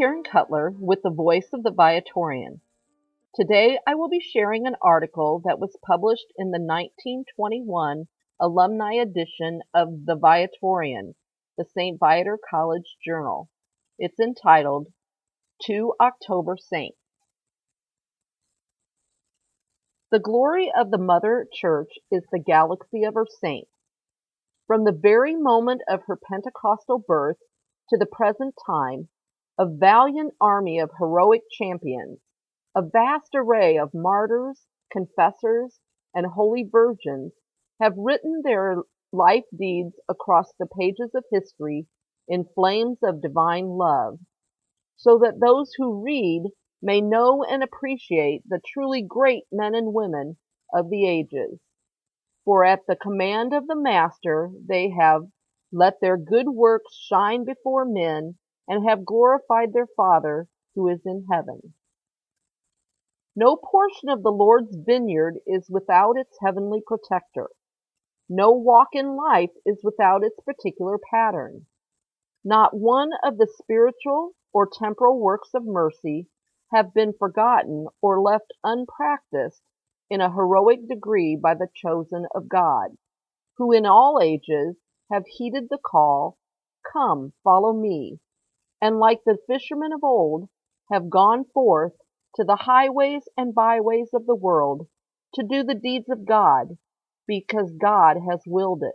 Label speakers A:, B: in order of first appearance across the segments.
A: Karen Cutler with the Voice of the Viatorian. Today I will be sharing an article that was published in the 1921 alumni edition of the Viatorian, the St. Viator College Journal. It's entitled Two October Saints. The glory of the Mother Church is the galaxy of her saints. From the very moment of her Pentecostal birth to the present time, a valiant army of heroic champions, a vast array of martyrs, confessors, and holy virgins have written their life deeds across the pages of history in flames of divine love, so that those who read may know and appreciate the truly great men and women of the ages. For at the command of the Master they have let their good works shine before men and have glorified their Father who is in heaven. No portion of the Lord's vineyard is without its heavenly protector. No walk in life is without its particular pattern. Not one of the spiritual or temporal works of mercy have been forgotten or left unpracticed in a heroic degree by the chosen of God, who in all ages have heeded the call, Come, follow me, and like the fishermen of old, have gone forth to the highways and byways of the world to do the deeds of God, because God has willed it.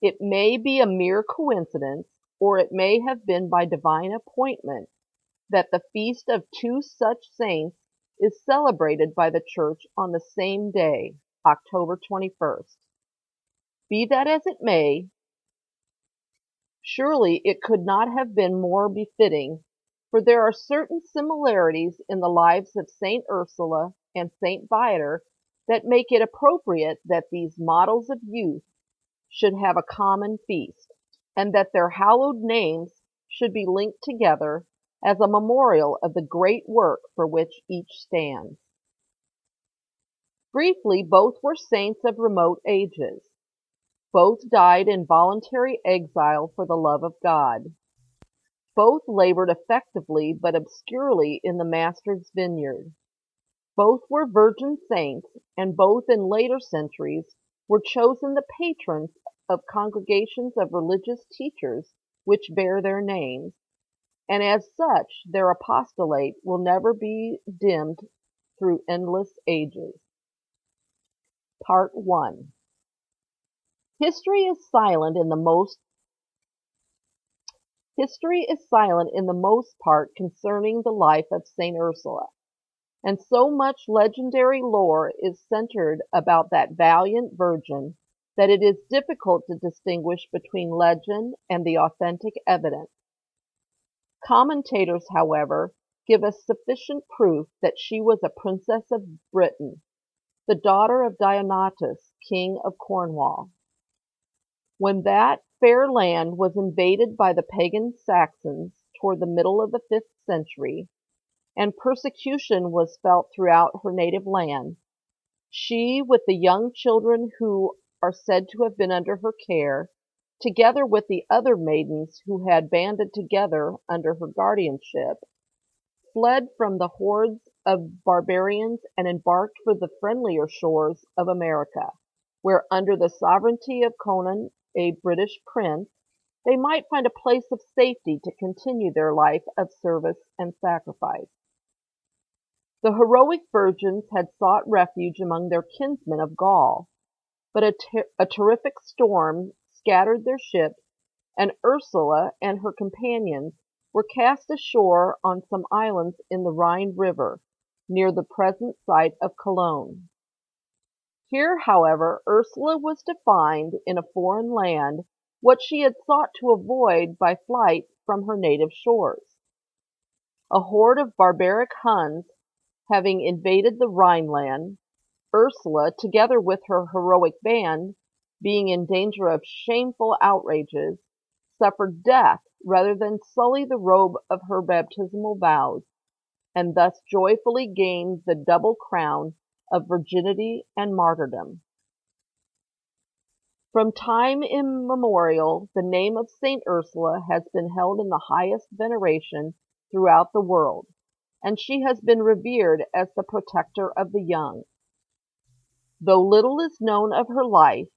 A: It may be a mere coincidence, or it may have been by divine appointment, that the feast of two such saints is celebrated by the Church on the same day, October 21st. Be that as it may, surely it could not have been more befitting, for there are certain similarities in the lives of Saint Ursula and Saint Viator that make it appropriate that these models of youth should have a common feast, and that their hallowed names should be linked together as a memorial of the great work for which each stands. Briefly, both were saints of remote ages. Both died in voluntary exile for the love of God. Both labored effectively but obscurely in the Master's vineyard. Both were virgin saints, and both in later centuries were chosen the patrons of congregations of religious teachers which bear their names, and as such their apostolate will never be dimmed through endless ages. Part 1 History is silent in the most History is silent in the most part concerning the life of St. Ursula, and so much legendary lore is centered about that valiant virgin that it is difficult to distinguish between legend and the authentic evidence. Commentators, however, give us sufficient proof that she was a princess of Britain, the daughter of Deiodatus, king of Cornwall. When that fair land was invaded by the pagan Saxons toward the middle of the fifth century, and persecution was felt throughout her native land, she, with the young children who are said to have been under her care, together with the other maidens who had banded together under her guardianship, fled from the hordes of barbarians and embarked for the friendlier shores of Armorica, where under the sovereignty of Conan, a British prince, they might find a place of safety to continue their life of service and sacrifice. The heroic virgins had sought refuge among their kinsmen of Gaul, but a, ter- a terrific storm scattered their ships, and Ursula and her companions were cast ashore on some islands in the Rhine River, near the present site of Cologne. Here, however, Ursula was to find in a foreign land what she had sought to avoid by flight from her native shores. A horde of barbaric Huns having invaded the Rhineland, Ursula, together with her heroic band, being in danger of shameful outrages, suffered death rather than sully the robe of her baptismal vows, and thus joyfully gained the double crown of virginity and martyrdom. From time immemorial the name of St. Ursula has been held in the highest veneration throughout the world, and she has been revered as the protector of the young. Though little is known of her life,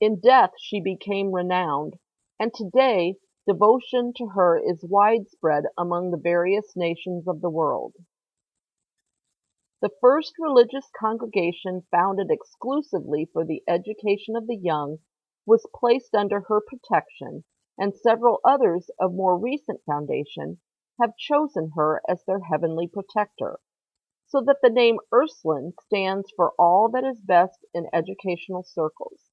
A: in death she became renowned, and today devotion to her is widespread among the various nations of the world. The first religious congregation founded exclusively for the education of the young was placed under her protection, and several others of more recent foundation have chosen her as their heavenly protector, so that the name Ursuline stands for all that is best in educational circles.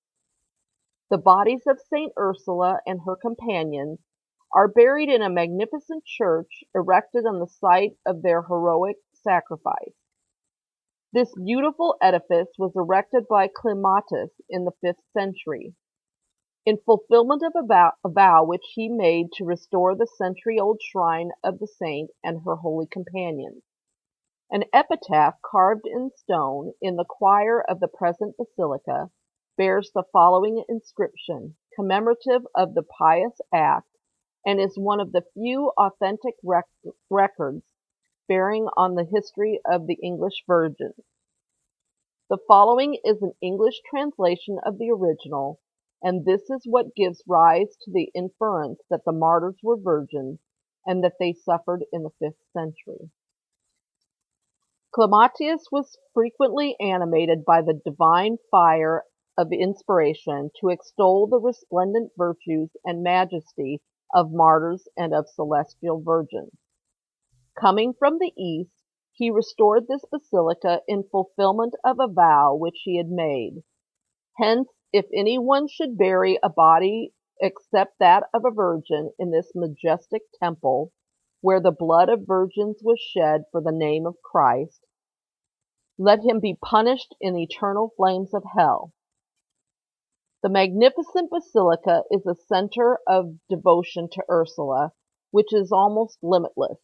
A: The bodies of Saint Ursula and her companions are buried in a magnificent church erected on the site of their heroic sacrifice. This beautiful edifice was erected by Clematius in the fifth century in fulfillment of a vow, which he made to restore the century-old shrine of the saint and her holy companions. An epitaph carved in stone in the choir of the present basilica bears the following inscription, commemorative of the pious act, and is one of the few authentic rec records bearing on the history of the English Virgins. The following is an English translation of the original, and this is what gives rise to the inference that the martyrs were virgins, and that they suffered in the fifth century. Clematius was frequently animated by the divine fire of inspiration to extol the resplendent virtues and majesty of martyrs and of celestial virgins. Coming from the east, he restored this basilica in fulfillment of a vow which he had made. Hence if any one should bury a body except that of a virgin in this majestic temple, where the blood of virgins was shed for the name of Christ, let him be punished in eternal flames of hell. The magnificent basilica is a center of devotion to Ursula, which is almost limitless,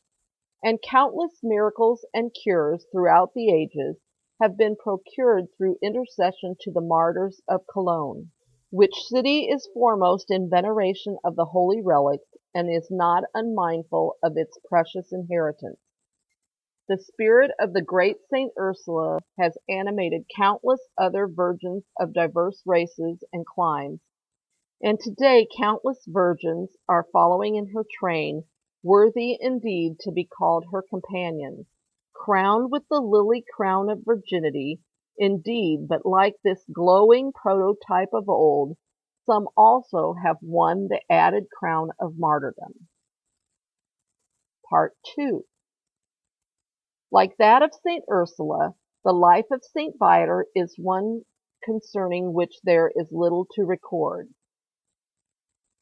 A: and countless miracles and cures throughout the ages have been procured through intercession to the martyrs of Cologne, which city is foremost in veneration of the holy relics and is not unmindful of its precious inheritance. The spirit of the great Saint Ursula has animated countless other virgins of diverse races and climes, and today countless virgins are following in her train, worthy indeed to be called her companions crowned with the lily crown of virginity, indeed, but like this glowing prototype of old, some also have won the added crown of martyrdom. Part 2 Like that of St. Ursula, the life of St. Viator is one concerning which there is little to record.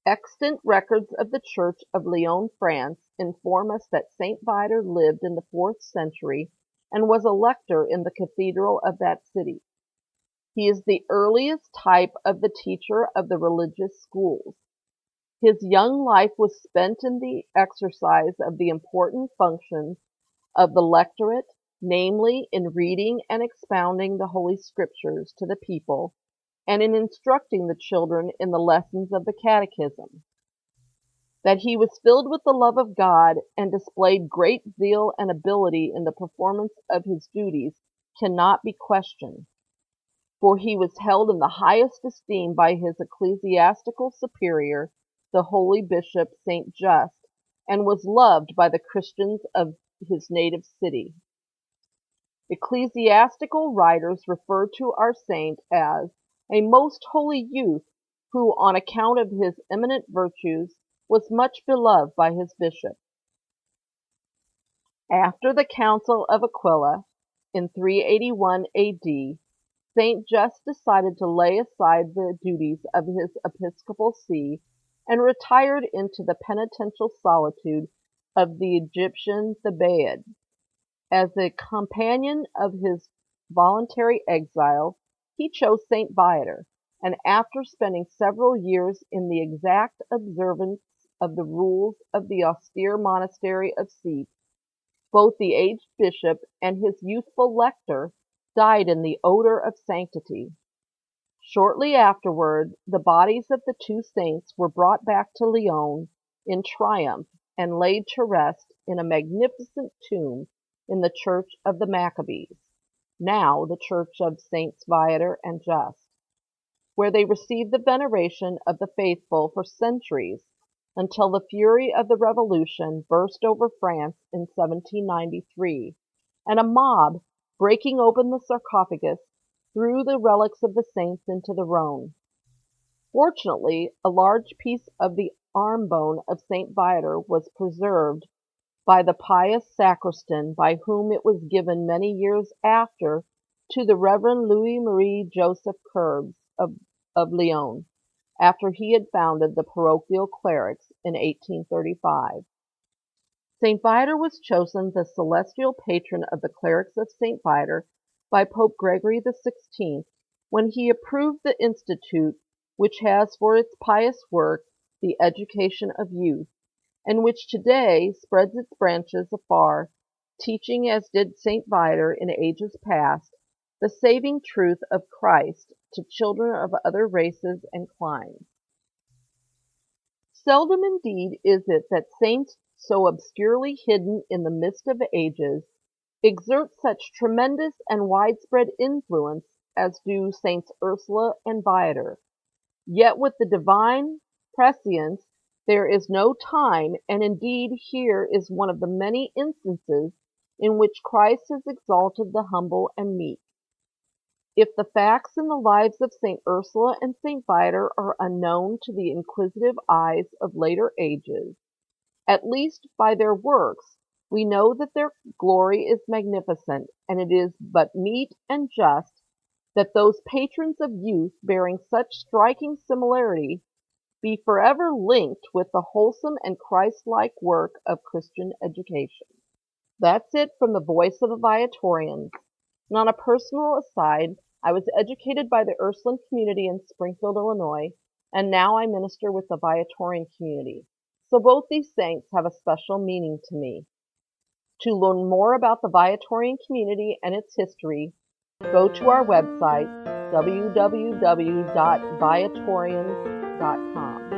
A: Extant records of the Church of Lyons, France, inform us that St. Viator lived in the fourth century and was a lector in the cathedral of that city. He is the earliest type of the teacher of the religious schools. His young life was spent in the exercise of the important functions of the lectorate, namely in reading and expounding the Holy Scriptures to the people and in instructing the children in the lessons of the catechism. That he was filled with the love of God and displayed great zeal and ability in the performance of his duties cannot be questioned, for he was held in the highest esteem by his ecclesiastical superior, the holy bishop St. Just, and was loved by the Christians of his native city. Ecclesiastical writers refer to our saint as a most holy youth, who, on account of his eminent virtues, was much beloved by his bishop. After the Council of Aquileia, in 381 A.D., St. Just decided to lay aside the duties of his episcopal see and retired into the penitential solitude of the Egyptian Thebaid. As a companion of his voluntary exile, he chose St. Viator, and after spending several years in the exact observance of the rules of the austere monastery of Scete, both the aged bishop and his youthful lector died in the odor of sanctity. Shortly afterward the bodies of the two saints were brought back to Lyons in triumph and laid to rest in a magnificent tomb in the church of the Maccabees (now the church of Saints Viator and Just), where they received the veneration of the faithful for centuries until the fury of the Revolution burst over France in 1793, and a mob, breaking open the sarcophagus, threw the relics of the saints into the Rhone. Fortunately, a large piece of the arm bone of St. Viator was preserved by the pious sacristan by whom it was given many years after to the Reverend Louis Marie Joseph Querbes of, of Lyons, after he had founded the parochial clerics in 1835. St. Viator was chosen the celestial patron of the clerics of St. Viator by Pope Gregory XVI when he approved the institute which has for its pious work the education of youth and which today spreads its branches afar, teaching as did St. Viator in ages past, the saving truth of Christ to children of other races and climes. Seldom indeed is it that saints so obscurely hidden in the mist of ages exert such tremendous and widespread influence as do Saints Ursula and Viator. Yet with the divine prescience there is no time, and indeed here is one of the many instances in which Christ has exalted the humble and meek. If the facts in the lives of St. Ursula and St. Viator are unknown to the inquisitive eyes of later ages, at least by their works we know that their glory is magnificent, and it is but meet and just that those patrons of youth bearing such striking similarity be forever linked with the wholesome and Christ-like work of Christian education. That's it from the voice of a Viatorian. And on a personal aside, I was educated by the Ursuline community in Springfield, Illinois, and now I minister with the Viatorian community. So both these saints have a special meaning to me. To learn more about the Viatorian community and its history, go to our website, www.viatorians.com www.thebrainwashedmind.com.